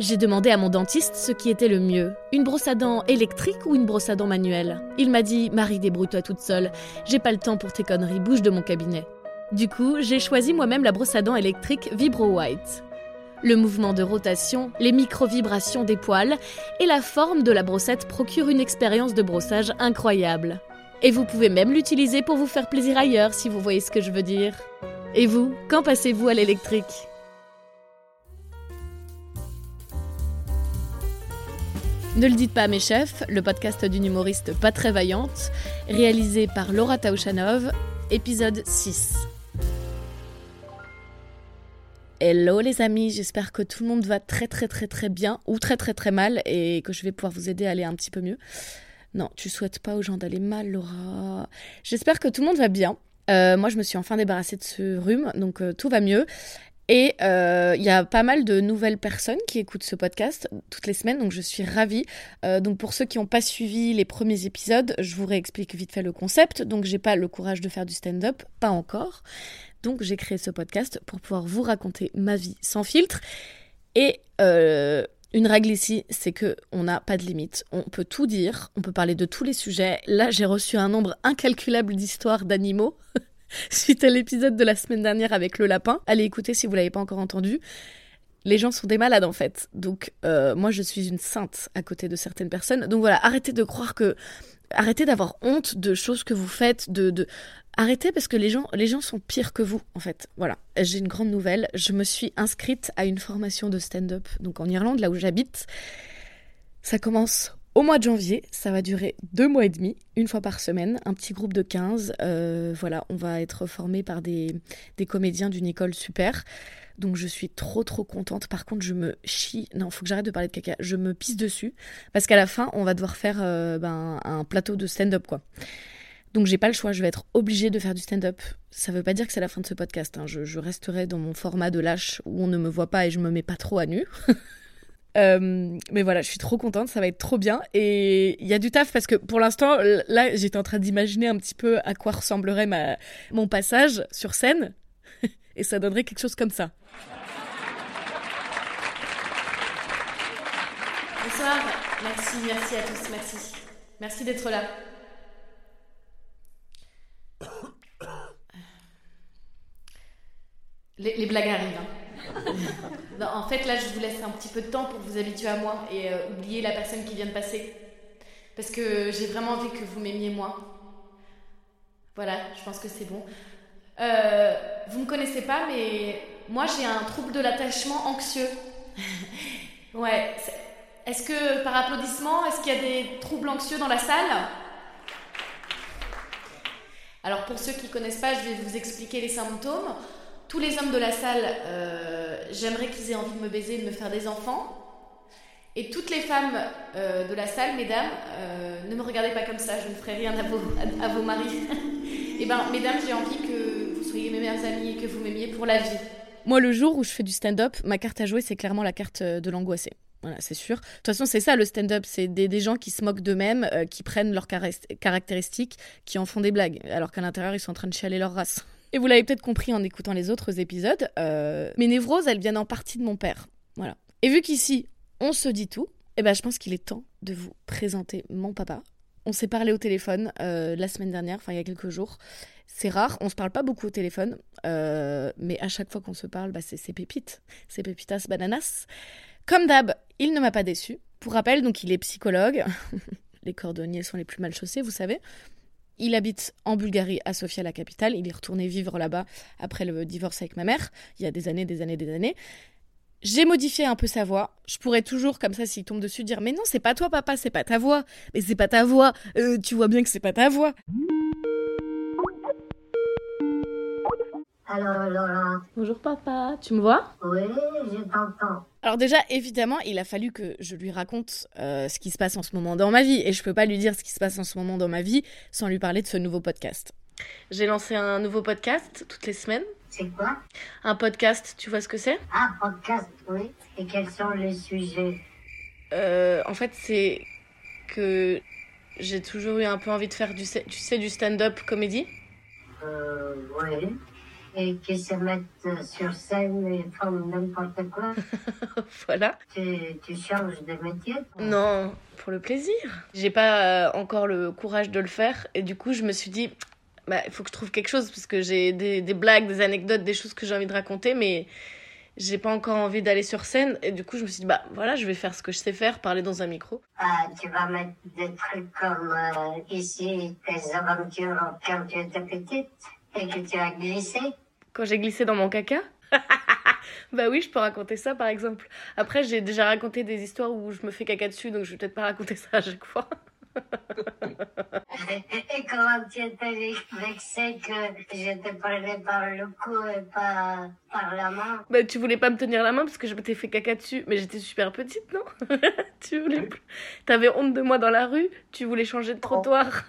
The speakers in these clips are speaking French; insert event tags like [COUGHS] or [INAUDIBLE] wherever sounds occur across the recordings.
J'ai demandé à mon dentiste ce qui était le mieux, une brosse à dents électrique ou une brosse à dents manuelle. Il m'a dit Marie, débrouille-toi toute seule, j'ai pas le temps pour tes conneries, bouge de mon cabinet. Du coup, j'ai choisi moi-même la brosse à dents électrique Vibro White. Le mouvement de rotation, les micro-vibrations des poils et la forme de la brossette procurent une expérience de brossage incroyable. Et vous pouvez même l'utiliser pour vous faire plaisir ailleurs si vous voyez ce que je veux dire. Et vous, quand passez-vous à l'électrique? Ne le dites pas à mes chefs, le podcast d'une humoriste pas très vaillante, réalisé par Laura Taouchanov, épisode 6. Hello les amis, j'espère que tout le monde va très très très très bien ou très très très mal et que je vais pouvoir vous aider à aller un petit peu mieux. Non, tu souhaites pas aux gens d'aller mal, Laura. J'espère que tout le monde va bien. Euh, moi, je me suis enfin débarrassée de ce rhume, donc euh, tout va mieux. Et euh, il y a pas mal de nouvelles personnes qui écoutent ce podcast toutes les semaines, donc je suis ravie. Euh, donc pour ceux qui n'ont pas suivi les premiers épisodes, je vous réexplique vite fait le concept. Donc j'ai pas le courage de faire du stand-up, pas encore. Donc j'ai créé ce podcast pour pouvoir vous raconter ma vie sans filtre. Et euh, une règle ici, c'est que on n'a pas de limite. On peut tout dire, on peut parler de tous les sujets. Là, j'ai reçu un nombre incalculable d'histoires d'animaux. [LAUGHS] [LAUGHS] suite à l'épisode de la semaine dernière avec le lapin. Allez écouter si vous l'avez pas encore entendu. Les gens sont des malades en fait. Donc euh, moi je suis une sainte à côté de certaines personnes. Donc voilà, arrêtez de croire que... Arrêtez d'avoir honte de choses que vous faites, de... de... Arrêtez parce que les gens, les gens sont pires que vous en fait. Voilà, j'ai une grande nouvelle. Je me suis inscrite à une formation de stand-up donc en Irlande, là où j'habite. Ça commence au mois de janvier, ça va durer deux mois et demi, une fois par semaine, un petit groupe de 15. Euh, voilà, on va être formé par des, des comédiens d'une école super. Donc je suis trop trop contente. Par contre, je me chie. Non, faut que j'arrête de parler de caca. Je me pisse dessus parce qu'à la fin, on va devoir faire euh, ben, un plateau de stand-up quoi. Donc j'ai pas le choix, je vais être obligée de faire du stand-up. Ça veut pas dire que c'est la fin de ce podcast. Hein. Je, je, resterai dans mon format de lâche où on ne me voit pas et je me mets pas trop à nu. [LAUGHS] Euh, mais voilà, je suis trop contente, ça va être trop bien. Et il y a du taf parce que pour l'instant, là, j'étais en train d'imaginer un petit peu à quoi ressemblerait mon passage sur scène. [LAUGHS] Et ça donnerait quelque chose comme ça. Bonsoir, merci, merci à tous, merci. Merci d'être là. [COUGHS] Les, les blagues arrivent. Hein. En fait, là, je vous laisse un petit peu de temps pour vous habituer à moi et euh, oublier la personne qui vient de passer. Parce que j'ai vraiment envie que vous m'aimiez moi. Voilà, je pense que c'est bon. Euh, vous me connaissez pas, mais moi, j'ai un trouble de l'attachement anxieux. [LAUGHS] ouais. Est-ce que, par applaudissement, est-ce qu'il y a des troubles anxieux dans la salle? Alors, pour ceux qui connaissent pas, je vais vous expliquer les symptômes tous les hommes de la salle, euh, j'aimerais qu'ils aient envie de me baiser et de me faire des enfants. Et toutes les femmes euh, de la salle, mesdames, euh, ne me regardez pas comme ça, je ne ferai rien à vos, à, vos maris. [LAUGHS] eh ben, mesdames, j'ai envie que vous soyez mes meilleures amies et que vous m'aimiez pour la vie. Moi, le jour où je fais du stand-up, ma carte à jouer, c'est clairement la carte de l'angoissé. Voilà, c'est sûr. De toute façon, c'est ça le stand-up. C'est des, des, gens qui se moquent d'eux-mêmes, qui prennent leurs caractéristiques, qui en font des blagues, alors qu'à l'intérieur, ils sont en train de chialer leur race. Et vous l'avez peut-être compris en écoutant les autres épisodes, euh, mes névroses, elles viennent en partie de mon père. Voilà. Et vu qu'ici, on se dit tout, eh ben, je pense qu'il est temps de vous présenter mon papa. On s'est parlé au téléphone euh, la semaine dernière, enfin il y a quelques jours. C'est rare, on se parle pas beaucoup au téléphone, euh, mais à chaque fois qu'on se parle, bah, c'est pépites, c'est pépitas bananas. Comme d'hab, il ne m'a pas déçu. Pour rappel, donc il est psychologue. [LAUGHS] les cordonniers sont les plus mal chaussés, vous savez. Il habite en Bulgarie, à Sofia, la capitale. Il est retourné vivre là-bas après le divorce avec ma mère, il y a des années, des années, des années. J'ai modifié un peu sa voix. Je pourrais toujours, comme ça, s'il tombe dessus, dire Mais non, c'est pas toi, papa, c'est pas ta voix. Mais c'est pas ta voix. Euh, tu vois bien que c'est pas ta voix. Alors, Laurent. Bonjour, papa. Tu me vois? Oui, je t'entends. Alors déjà, évidemment, il a fallu que je lui raconte euh, ce qui se passe en ce moment dans ma vie. Et je peux pas lui dire ce qui se passe en ce moment dans ma vie sans lui parler de ce nouveau podcast. J'ai lancé un nouveau podcast toutes les semaines. C'est quoi? Un podcast, tu vois ce que c'est? Un podcast, oui. Et quels sont les sujets? Euh, En fait, c'est que j'ai toujours eu un peu envie de faire du, tu sais, du stand-up comédie. Euh, oui. Et qui se mettent sur scène et font n'importe quoi. [LAUGHS] voilà. Tu, tu changes de métier Non, pour le plaisir. J'ai pas euh, encore le courage de le faire et du coup je me suis dit, bah, il faut que je trouve quelque chose parce que j'ai des, des blagues, des anecdotes, des choses que j'ai envie de raconter, mais j'ai pas encore envie d'aller sur scène et du coup je me suis dit bah voilà je vais faire ce que je sais faire parler dans un micro ah, tu vas mettre des trucs comme euh, ici tes aventures quand tu étais petite et que tu as glissé quand j'ai glissé dans mon caca. [LAUGHS] Bah oui je peux raconter ça par exemple. Après j'ai déjà raconté des histoires où je me fais caca dessus donc je vais peut-être pas raconter ça à chaque fois. [LAUGHS] Et comment tu étais vexé que je te prenais par le cou et pas par la main? Bah tu voulais pas me tenir la main parce que je m'étais fait caca dessus, mais j'étais super petite, non? [LAUGHS] Tu voulais plus. T'avais honte de moi dans la rue, tu voulais changer de trottoir.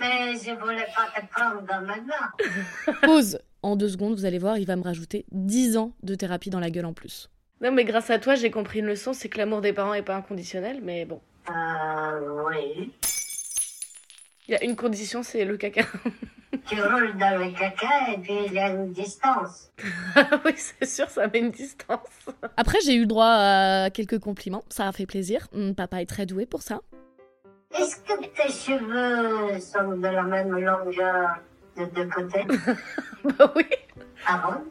mais je voulais pas te prendre dans ma main. Pause En deux secondes, vous allez voir, il va me rajouter 10 ans de thérapie dans la gueule en plus. Non mais grâce à toi, j'ai compris une leçon, c'est que l'amour des parents est pas inconditionnel, mais bon. Euh, oui. Il y a une condition, c'est le caca. tu roules dans le caca et puis il y a une distance. [LAUGHS] oui, c'est sûr, ça met une distance. Après, j'ai eu le droit à quelques compliments. Ça a fait plaisir. Papa est très doué pour ça. Est-ce que tes cheveux sont de la même longueur de deux côtés Bah oui. Ah bon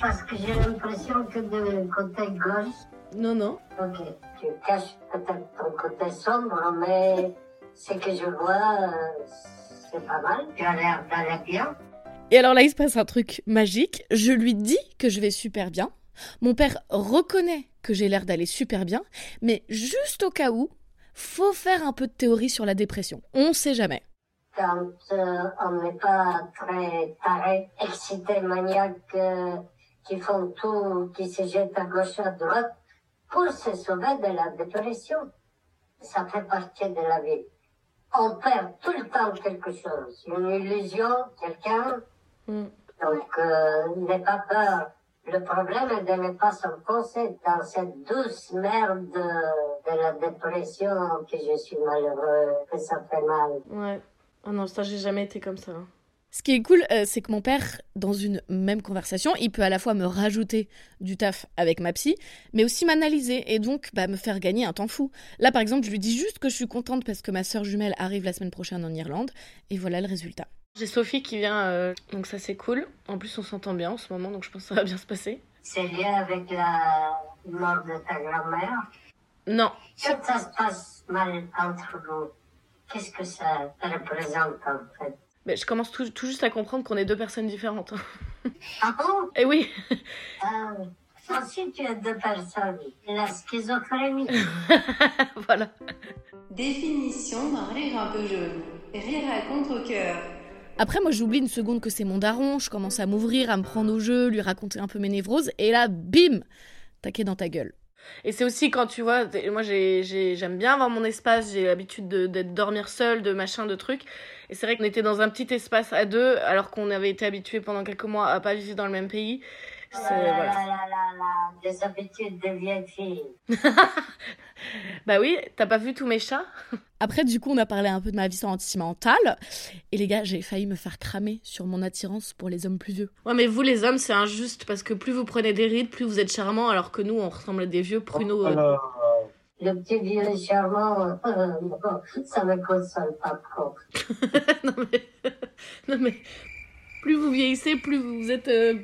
parce que j'ai l'impression que de côté gauche. Non, non. Ok. Tu caches peut-être ton côté sombre, mais ce que je vois, euh, c'est pas mal. Tu as l'air d'aller bien. Et alors là, il se passe un truc magique. Je lui dis que je vais super bien. Mon père reconnaît que j'ai l'air d'aller super bien, mais juste au cas où, faut faire un peu de théorie sur la dépression. On sait jamais. Quand euh, on n'est pas très taré, excité, maniaque, euh, qui font tout, qui se jettent à gauche, à droite, pour se sauver de la dépression. Ça fait partie de la vie on perd tout le temps quelque chose, une illusion, quelqu'un. Mm. Donc, euh, n'aie pas peur. Le problème est de ne pas s'enfoncer dans cette douce merde de, la dépression, que je suis malheureux, que ça fait mal. Ouais. Ah non, ça, j'ai jamais été comme ça. Hein. Ce qui est cool, euh, c'est que mon père, dans une même conversation, il peut à la fois me rajouter du taf avec ma psy, mais aussi m'analyser et donc bah, me faire gagner un temps fou. Là, par exemple, je lui dis juste que je suis contente parce que ma sœur jumelle arrive la semaine prochaine en Irlande, et voilà le résultat. J'ai Sophie qui vient, euh, donc ça c'est cool. En plus, on s'entend bien en ce moment, donc je pense que ça va bien se passer. C'est lié avec la mort de ta grand-mère? Non. Ça se passe mal entre vous, qu'est-ce que ça représente en fait? Mais je commence tout, juste à comprendre qu'on est deux personnes différentes. Ah bon? Eh oui. Ah, si tu es deux personnes. La schizophrénie. [LAUGHS] voilà. Définition d'un rire un peu jaune. Rire à contre-coeur. Après, moi, j'oublie une seconde que c'est mon daron. Je commence à m'ouvrir, à me prendre au jeu, lui raconter un peu mes névroses. Et là, bim Taquet dans ta gueule. Et c'est aussi quand tu vois, moi j'aime bien avoir mon espace, j'ai l'habitude de, dormir seule, de machin, de trucs. Et c'est vrai qu'on était dans un petit espace à deux, alors qu'on avait été habitués pendant quelques mois à pas vivre dans le même pays. C'est voilà. des habitudes de vieille fille. [LAUGHS] bah oui, t'as pas vu tous mes chats? Après, du coup, on a parlé un peu de ma vie sentimentale. Et les gars, j'ai failli me faire cramer sur mon attirance pour les hommes plus vieux. Ouais, mais vous, les hommes, c'est injuste parce que plus vous prenez des rides, plus vous êtes charmants, alors que nous, on ressemble à des vieux pruneaux. Euh. Le petit vieux charmant, ça me console pas trop. [LAUGHS] non, mais... non, mais plus vous vieillissez, plus vous êtes. Euh,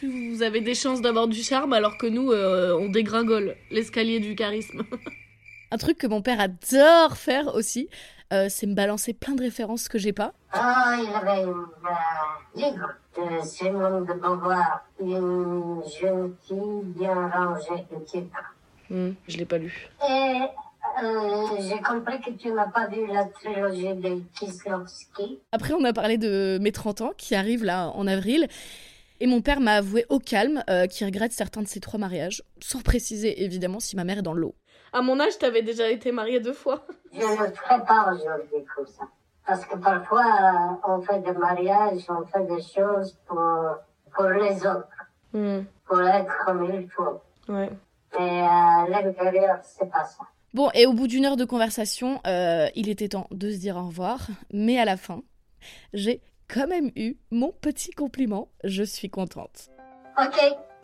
plus vous avez des chances d'avoir du charme, alors que nous, euh, on dégringole l'escalier du charisme. [LAUGHS] Un truc que mon père adore faire aussi, euh, c'est me balancer plein de références que j'ai pas. Ah, il avait un livre de Simone de Beauvoir, une jeune fille bien rangée, le titre. Hmm, je l'ai pas lu. Et euh, j'ai compris que tu n'as pas vu la trilogie de Kieslowski. Après, on a parlé de mes 30 ans qui arrivent là en avril. Et mon père m'a avoué au calme euh, qu'il regrette certains de ses trois mariages, sans préciser évidemment si ma mère est dans l'eau. À mon âge, t'avais déjà été mariée deux fois. [LAUGHS] Je ne le ferai pas aujourd'hui comme ça. Parce que parfois, euh, on fait des mariages, on fait des choses pour, pour les autres. Hmm. Pour être comme il faut. Ouais. Mais à l'intérieur, c'est pas ça. Bon, et au bout d'une heure de conversation, euh, il était temps de se dire au revoir. Mais à la fin, j'ai quand même eu mon petit compliment. Je suis contente. Ok,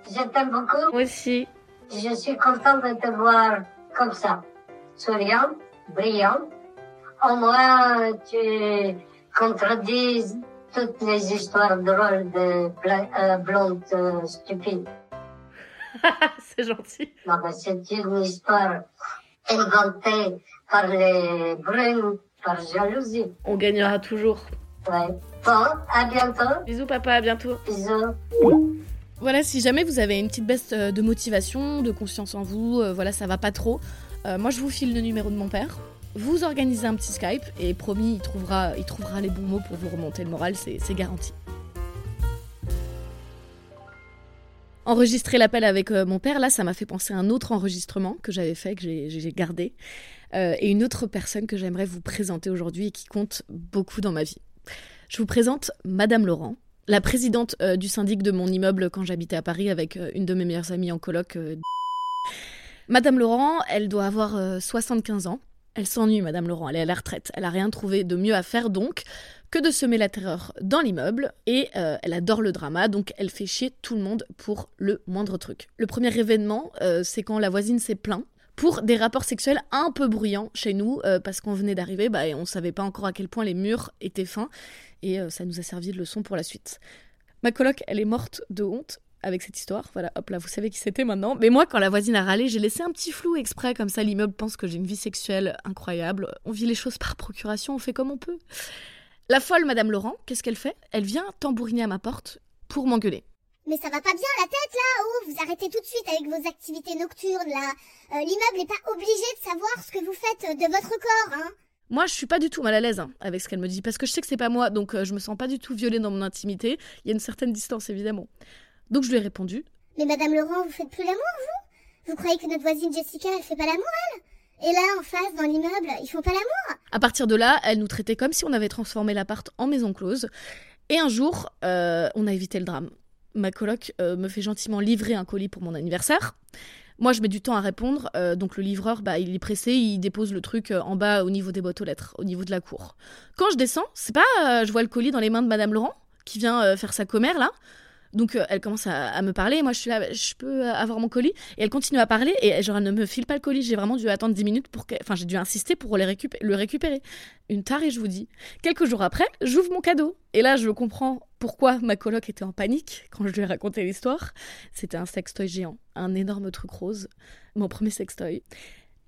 je t'aime beaucoup. Moi aussi. Je suis contente de te voir comme ça. Souriant, brillant. Au moins, tu contredis toutes les histoires drôles de euh, blondes euh, stupides. [LAUGHS] C'est gentil. Non, mais c'est une histoire inventée par les brunes, par jalousie. On gagnera toujours. Ouais. Bon, à bientôt. Bisous papa, à bientôt. Bisous. Voilà, si jamais vous avez une petite baisse euh, de motivation, de confiance en vous, euh, voilà, ça va pas trop, euh, moi je vous file le numéro de mon père. Vous organisez un petit Skype et promis, il trouvera, il trouvera les bons mots pour vous remonter le moral, c'est c'est garanti. Enregistrer l'appel avec euh, mon père, là, ça m'a fait penser à un autre enregistrement que j'avais fait, que j'ai j'ai gardé, euh, et une autre personne que j'aimerais vous présenter aujourd'hui et qui compte beaucoup dans ma vie. Je vous présente Madame Laurent, la présidente euh, du syndic de mon immeuble quand j'habitais à Paris avec euh, une de mes meilleures amies en coloc. euh, [LAUGHS] Madame Laurent, elle doit avoir euh, 75 ans. Elle s'ennuie, Madame Laurent, elle est à la retraite. Elle a rien trouvé de mieux à faire donc que de semer la terreur dans l'immeuble et elle adore le drama donc elle fait chier tout le monde pour le moindre truc. Le premier événement, c'est quand la voisine s'est plaint pour des rapports sexuels un peu bruyants chez nous euh, parce qu'on venait d'arriver bah, et on savait pas encore à quel point les murs étaient fins et euh, ça nous a servi de leçon pour la suite. Ma coloc, elle est morte de honte avec cette histoire. Voilà, hop là, vous savez qui c'était maintenant. Mais moi, quand la voisine a râlé, j'ai laissé un petit flou exprès, comme ça l'immeuble pense que j'ai une vie sexuelle incroyable. On vit les choses par procuration, on fait comme on peut. La folle Madame Laurent, qu'est-ce qu'elle fait? Elle vient tambouriner à ma porte pour m'engueuler. Mais ça va pas bien la tête là Oh, vous arrêtez tout de suite avec vos activités nocturnes là. Euh, L'immeuble n'est pas obligé de savoir ce que vous faites euh, de votre corps, hein. Moi, je suis pas du tout mal à l'aise hein, avec ce qu'elle me dit, parce que je sais que c'est pas moi, donc euh, je me sens pas du tout violée dans mon intimité. Il y a une certaine distance, évidemment. Donc je lui ai répondu. Mais Madame Laurent, vous faites plus l'amour, vous? Vous croyez que notre voisine Jessica, elle fait pas l'amour, elle? Et là, en face, dans l'immeuble, ils font pas l'amour? À partir de là, elle nous traitait comme si on avait transformé l'appart en maison close. Et un jour, euh, on a évité le drame. Ma coloc euh, me fait gentiment livrer un colis pour mon anniversaire. Moi, je mets du temps à répondre, euh, donc le livreur, bah, il est pressé, il dépose le truc euh, en bas au niveau des boîtes aux lettres, au niveau de la cour. Quand je descends, c'est pas, je vois le colis dans les mains de Madame Laurent, qui vient faire sa commère là. Donc euh, elle commence à, me parler, moi je suis là, je peux avoir mon colis Et elle continue à parler, et genre elle ne me file pas le colis, j'ai vraiment dû attendre 10 minutes pour. Enfin j'ai dû insister pour le récupérer. Une tarée, je vous dis. Quelques jours après, j'ouvre mon cadeau. Et là, je comprends pourquoi ma coloc était en panique quand je lui ai raconté l'histoire. C'était un sextoy géant, un énorme truc rose, mon premier sextoy.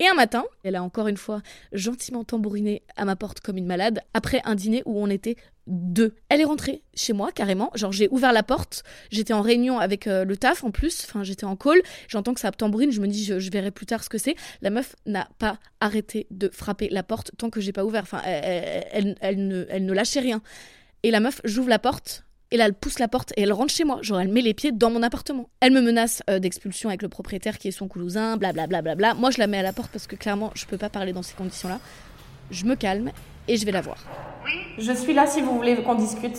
Et un matin, elle a encore une fois gentiment tambouriné à ma porte comme une malade, après un dîner où on était deux. Elle est rentrée chez moi carrément, genre j'ai ouvert la porte, j'étais en réunion avec euh, le taf en plus, enfin j'étais en call, j'entends que ça tambourine, je me dis je, je verrai plus tard ce que c'est. La meuf n'a pas arrêté de frapper la porte tant que j'ai pas ouvert, enfin elle, elle- ne, elle ne lâchait rien. Et la meuf, j'ouvre la porte, et là, elle pousse la porte et elle rentre chez moi. Genre, elle met les pieds dans mon appartement. Elle me menace euh, d'expulsion avec le propriétaire qui est son coulousin, blablabla. Bla, bla, bla. Moi, je la mets à la porte parce que clairement, je peux pas parler dans ces conditions-là. Je me calme et je vais la voir. Je suis là si vous voulez qu'on discute.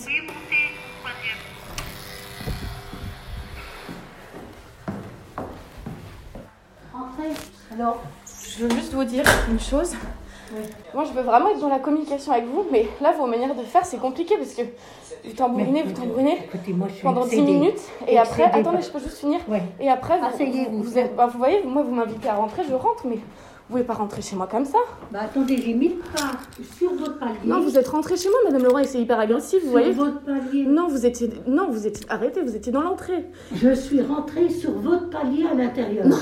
Alors, je veux juste vous dire une chose. Moi, je veux vraiment être dans la communication avec vous, mais là, vos manières de faire, c'est compliqué parce que vous tambourinez, vous tambourinez Écoutez, moi, je suis pendant 10 excédée. minutes, et après, Excédée attendez, je peux juste finir. Ouais. Et après, vous, bah, vous voyez, moi, vous m'invitez à rentrer, je rentre, mais vous pouvez pas rentrer chez moi comme ça. Bah, attendez, j'ai mis le pas sur votre palier. Non, vous êtes rentré chez moi, Madame Laurent, et c'est hyper agressif, vous sur voyez. votre palier. Non, vous étiez, non, vous étiez, arrêtez, vous étiez dans l'entrée. Je suis rentrée sur votre palier à l'intérieur. Non.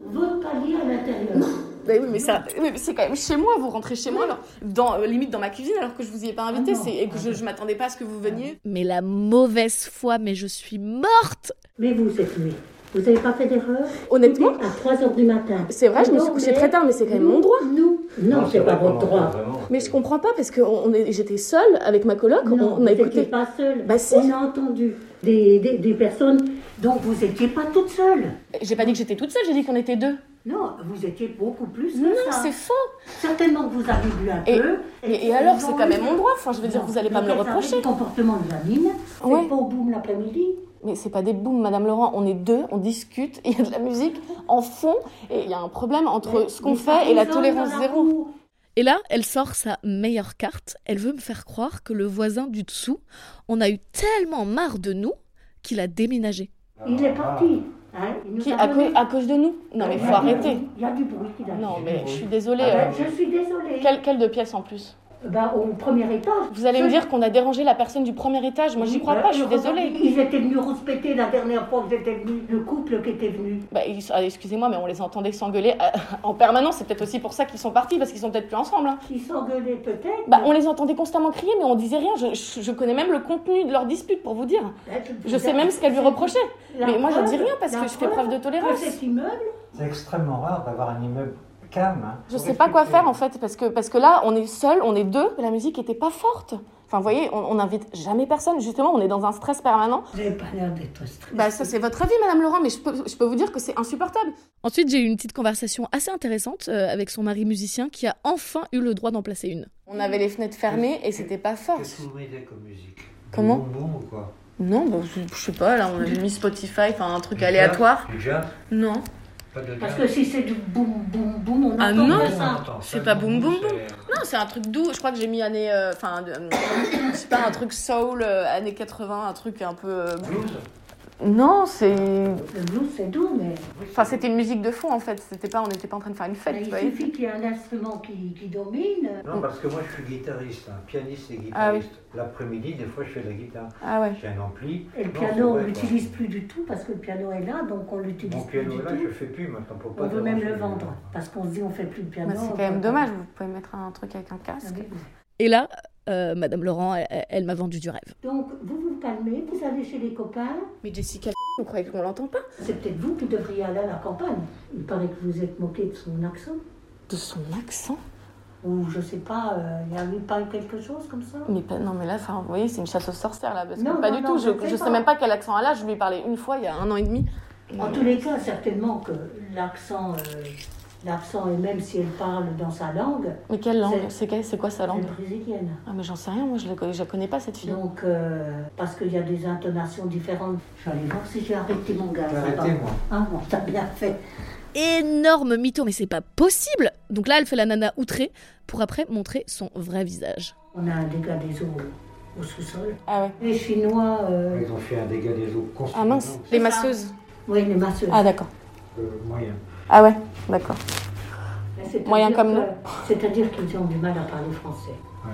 Votre palier à l'intérieur. Bah oui, mais ça, oui, mais c'est quand même chez moi, vous rentrez chez moi, alors, dans, euh, limite dans ma cuisine, alors que je vous y ai pas invité, Ah c'est, et que je, je m'attendais pas à ce que vous veniez. Mais la mauvaise foi, mais je suis morte Mais vous êtes né. Vous n'avez pas fait d'erreur Honnêtement, À 3 h du matin. c'est vrai, je me suis couchée très tard, mais c'est quand même mon droit. Nous Non, c'est pas votre droit. Mais je comprends pas parce que on on est, j'étais seule avec ma coloc, Non, on, vous écouté. pas seule. Bah si. On a entendu des, des, des personnes dont vous n'étiez pas toute seule. J'ai pas dit que j'étais toute seule, j'ai dit qu'on était deux. Non, vous étiez beaucoup plus que Non, ça. c'est faux. Certainement que vous avez bu un Et- peu. Et, et alors, c'est quand même mon droit. Enfin, je veux dire, vous allez pas me le reprocher. Le comportement de la mine, c'est Ouais. pas au boum l'après-midi. Mais c'est pas des booms, Madame Laurent. On est deux, on discute, [LAUGHS] il y a de la musique en fond, et il y a un problème entre ce qu'on fait et la tolérance zéro. Et là, elle sort sa meilleure carte. Elle veut me faire croire que le voisin du dessous, on a eu tellement marre de nous qu'il a déménagé. Il est parti. Hein, Qui, à, donné- à cause de nous Non, mais Il faut arrêter. Il y a du bruit qu'il a Non, mais je suis désolée. Ah ben, euh, je suis désolée. Quelle, quelle de pièces en plus Ben, au premier étage. Vous allez me dire qu'on a dérangé la personne du premier étage. Moi, j'y crois pas, je suis désolée. Ils étaient venus rouspéter la dernière fois que j'étais venue. Le couple qui était venu. Bah, ah, Excusez-moi, mais on les entendait s'engueuler euh, [LAUGHS] en permanence. C'est peut-être aussi pour ça qu'ils sont partis, parce qu'ils sont peut-être plus ensemble. hein. Ils s'engueulaient peut-être. Bah, on les entendait constamment crier, mais on disait rien. Je, je- je connais même le contenu de leur dispute pour vous dire. Ben, Je sais même ce qu'elle lui reprochait. La Mais moi, je preuve- dis rien parce que je fais preuve de tolérance. Cet immeuble, C'est extrêmement rare d'avoir un immeuble calme. hein. Je Pour sais pas quoi faire en fait, parce que, parce que là, on est seul, on est deux, la musique était pas forte. Enfin, vous voyez, on n'invite jamais personne. Justement, on est dans un stress permanent. vous n'avez pas l'air d'être stressé. Bah, ça, c'est votre avis, Madame Laurent, mais je peux, je peux vous dire que c'est insupportable. Ensuite, j'ai eu une petite conversation assez intéressante euh, avec son mari musicien qui a enfin eu le droit d'en placer une. On avait les fenêtres fermées et c'était pas fort. Qu'est-ce que vous mettez comme musique? Comment? Bonbon ou quoi? Non, bah, je, sais pas, là, on a mis Spotify, enfin, un truc aléatoire. jazz? Non. Pas de Parce que si c'est du boum boum boum, on Ah entend non. ça. c'est pas boum, boum, c'est- Non, c'est un truc doux. Je crois que j'ai mis année. euh, Enfin, euh, sais [COUGHS] pas, un truc soul, euh, années 80, un truc un peu. euh, Blues Non, c'est. Le blues, c'est doux, mais Enfin, c'était une musique de fond en fait. C'était pas, on n'était pas en train de faire une fête, mais il suffit qu'il y ait un instrument qui, qui domine. Non, parce que moi je suis guitariste, hein, pianiste et Ah oui. guitariste. L'après-midi, des fois je fais de la guitare. Ah ouais. J'ai un ampli. Et le Non, piano, on vrai, quoi. l'utilise plus du tout parce que le piano est là, donc on l'utilise Mon plus piano du là, tout. je fais plus maintenant pour pas On veut même le les vendre parce qu'on se dit on fait plus de piano. Bah, c'est on quand même pas. dommage. Vous pouvez mettre un truc avec un Ah casque. oui. Et là, euh, Madame Laurent, elle, elle m'a vendu du rêve. Donc vous vous calmez, vous allez chez les copains. Mais Jessica, vous croyez qu'on l'entend pas? C'est peut-être vous qui devriez aller à la campagne. Il paraît que vous êtes moqué de son accent. De son accent? Ou je sais pas, euh, il y a eu pas quelque chose comme ça? Mais pas, non, mais là, vous voyez, c'est une chasse aux sorcières là. Parce que Non, pas non, du non, tout. je Je, sais je sais pas. même pas quel accent elle a. Je lui ai parlé une fois il y a un an et demi. En tous les cas, certainement que l'accent, euh, l'accent, et même si elle parle dans sa langue, Mais quelle langue C'est- C'est c'est quoi sa langue est brésilienne. Ah, mais j'en sais rien, moi, je la connais, je la connais pas cette fille. Donc, euh, parce qu'il y a des intonations différentes. Je vais aller voir si j'ai arrêté mon gaz. Arrêtez, Attends. moi. Ah bon, t'as bien fait. Énorme mytho, mais c'est pas possible Donc là, elle fait la nana outrée pour après montrer son vrai visage. On a un dégât des eaux au sous-sol. Ah ouais. Les Chinois, euh, Ils ont fait un dégât des eaux Ah considérable. mince, les masseuses. oui, les masseuses. Ah d'accord. Euh, moyen. Ah ouais, d'accord. C'est-à-dire Moyen comme nous. C'est-à-dire qu'ils ont du mal à parler français. Ouais.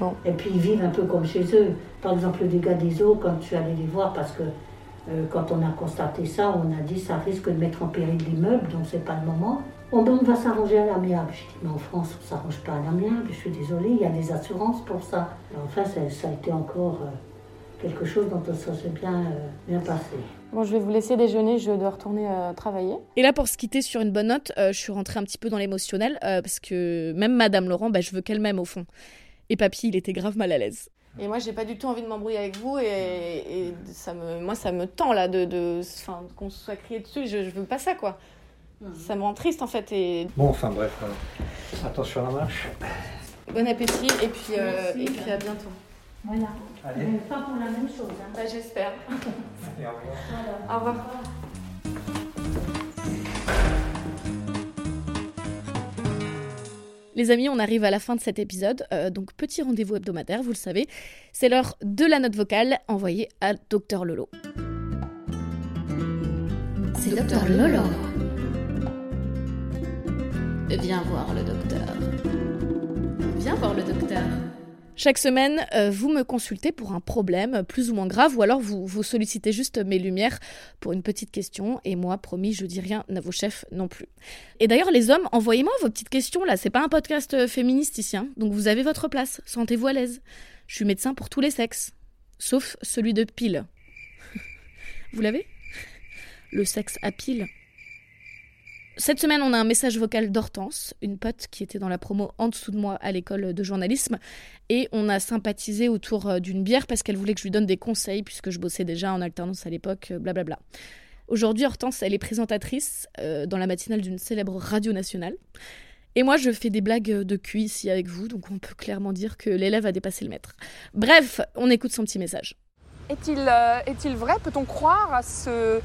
Bon. Et puis ils vivent un peu comme chez eux. Par exemple, le dégât des eaux, quand je suis allée les voir, parce que euh, quand on a constaté ça, on a dit ça risque de mettre en péril l'immeuble, donc c'est pas le moment. Ben, on va s'arranger à l'amiable. Je dis, mais en France, on s'arrange pas à l'amiable. Je suis désolée, il y a des assurances pour ça. Enfin, ça, ça a été encore euh, quelque chose dont ça s'est bien, euh, bien passé. Bon, je vais vous laisser déjeuner, je dois retourner euh, travailler. Et là, pour se quitter sur une bonne note, euh, je suis rentrée un petit peu dans l'émotionnel euh, parce que même Madame Laurent, bah, je veux qu'elle m'aime au fond. Et papy, il était grave mal à l'aise. Et moi, j'ai pas du tout envie de m'embrouiller avec vous et, et ça me, moi, ça me tend là de, de, enfin, qu'on se soit crié dessus. Je, je veux pas ça, quoi. Ça me rend triste en fait. Et Bon, enfin bref, alors. attention à la marche. bon appétit et puis, euh, Merci. et puis à bientôt. Voilà. Allez. Pas pour la même chose. hein. Bah, j'espère. [LAUGHS] Et au revoir. Au revoir. Les amis, on arrive à la fin de cet épisode, euh, donc petit rendez-vous hebdomadaire, vous le savez. C'est l'heure de la note vocale envoyée à Docteur Lolo. C'est Docteur Lolo. Viens voir le docteur. Viens voir le docteur. Chaque semaine, euh, vous me consultez pour un problème plus ou moins grave, ou alors vous, vous sollicitez juste mes lumières pour une petite question, et moi, promis, je dis rien à vos chefs non plus. Et d'ailleurs, les hommes, envoyez-moi vos petites questions là, c'est pas un podcast euh, féministe ici, hein. donc vous avez votre place, sentez-vous à l'aise. Je suis médecin pour tous les sexes, sauf celui de pile. [LAUGHS] vous l'avez? Le sexe à pile cette semaine, on a un message vocal d'Hortense, une pote qui était dans la promo en dessous de moi à l'école de journalisme, et on a sympathisé autour euh, d'une bière parce qu'elle voulait que je lui donne des conseils puisque je bossais déjà en alternance à l'époque, euh, blablabla. Aujourd'hui, Hortense, elle est présentatrice euh, dans la matinale d'une célèbre radio nationale. Et moi, je fais des blagues de cul ici avec vous, donc on peut clairement dire que l'élève a dépassé le maître. Bref, on écoute son petit message. Est-il est-il vrai, peut-on croire à ce,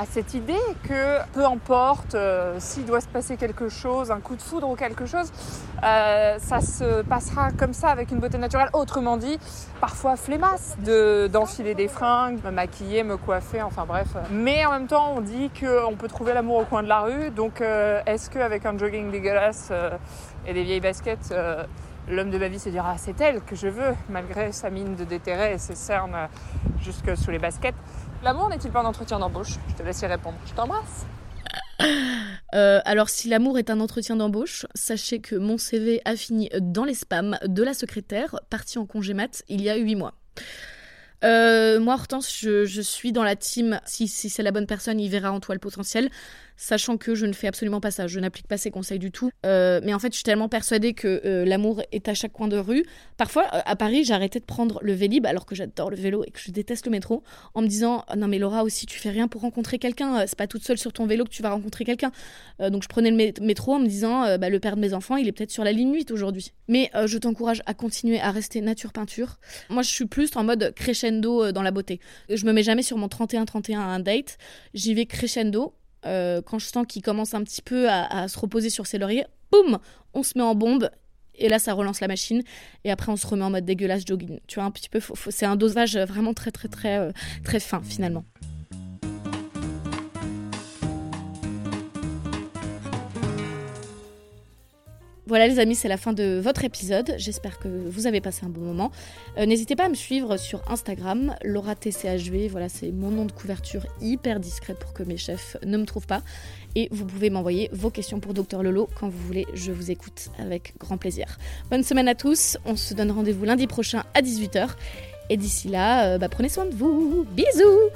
à cette idée que peu importe euh, s'il doit se passer quelque chose, un coup de foudre ou quelque chose, euh, ça se passera comme ça avec une beauté naturelle. Autrement dit, parfois flemmasse de, d'enfiler des fringues, me maquiller, me coiffer, enfin bref. Mais en même temps, on dit qu'on peut trouver l'amour au coin de la rue. Donc euh, est-ce qu'avec un jogging dégueulasse et des vieilles baskets, l'homme de ma vie se dira c'est elle que je veux, malgré sa mine de déterré et ses cernes jusque sous les baskets L'amour n'est-il pas un entretien d'embauche? Je te laisse y répondre. Je t'embrasse. Euh, alors, si l'amour est un entretien d'embauche, sachez que mon CV a fini dans les spams de la secrétaire, partie en congé mat il y a huit mois. Euh, moi, Hortense, je, suis dans la team. Si, si c'est la bonne personne, il verra en toi le potentiel sachant que je ne fais absolument pas ça, je n'applique pas ces conseils du tout. Euh, mais en fait, je suis tellement persuadée que euh, l'amour est à chaque coin de rue. Parfois, à Paris, arrêté de prendre le Vélib, alors que j'adore le vélo et que je déteste le métro, en me disant non mais Laura aussi, tu fais rien pour rencontrer quelqu'un. C'est pas toute seule sur ton vélo que tu vas rencontrer quelqu'un. donc je prenais le métro en me disant bah, le père de mes enfants, il est peut-être sur la ligne 8 aujourd'hui. Mais je t'encourage à continuer à rester nature peinture. Moi, je suis plus en mode crescendo dans la beauté. Je me mets jamais sur mon 31-31 à un date. J'y vais crescendo euh, quand je sens qu'il commence un petit peu à, se reposer sur ses lauriers, boum, on se met en bombe. Et là, ça relance la machine. Et après, on se remet en mode dégueulasse jogging. Tu vois, un petit peu, c'est un dosage vraiment très, très, très, euh, très fin finalement. Voilà les amis, c'est la fin de votre épisode. J'espère que vous avez passé un bon moment. Euh, n'hésitez pas à me suivre sur Instagram, Laura TCHV. Voilà, c'est mon nom de couverture hyper discret pour que mes chefs ne me trouvent pas. Et vous pouvez m'envoyer vos questions pour Docteur Lolo quand vous voulez. Je vous écoute avec grand plaisir. Bonne semaine à tous. On se donne rendez-vous lundi prochain à 18h. Et d'ici là, euh, bah, prenez soin de vous. Bisous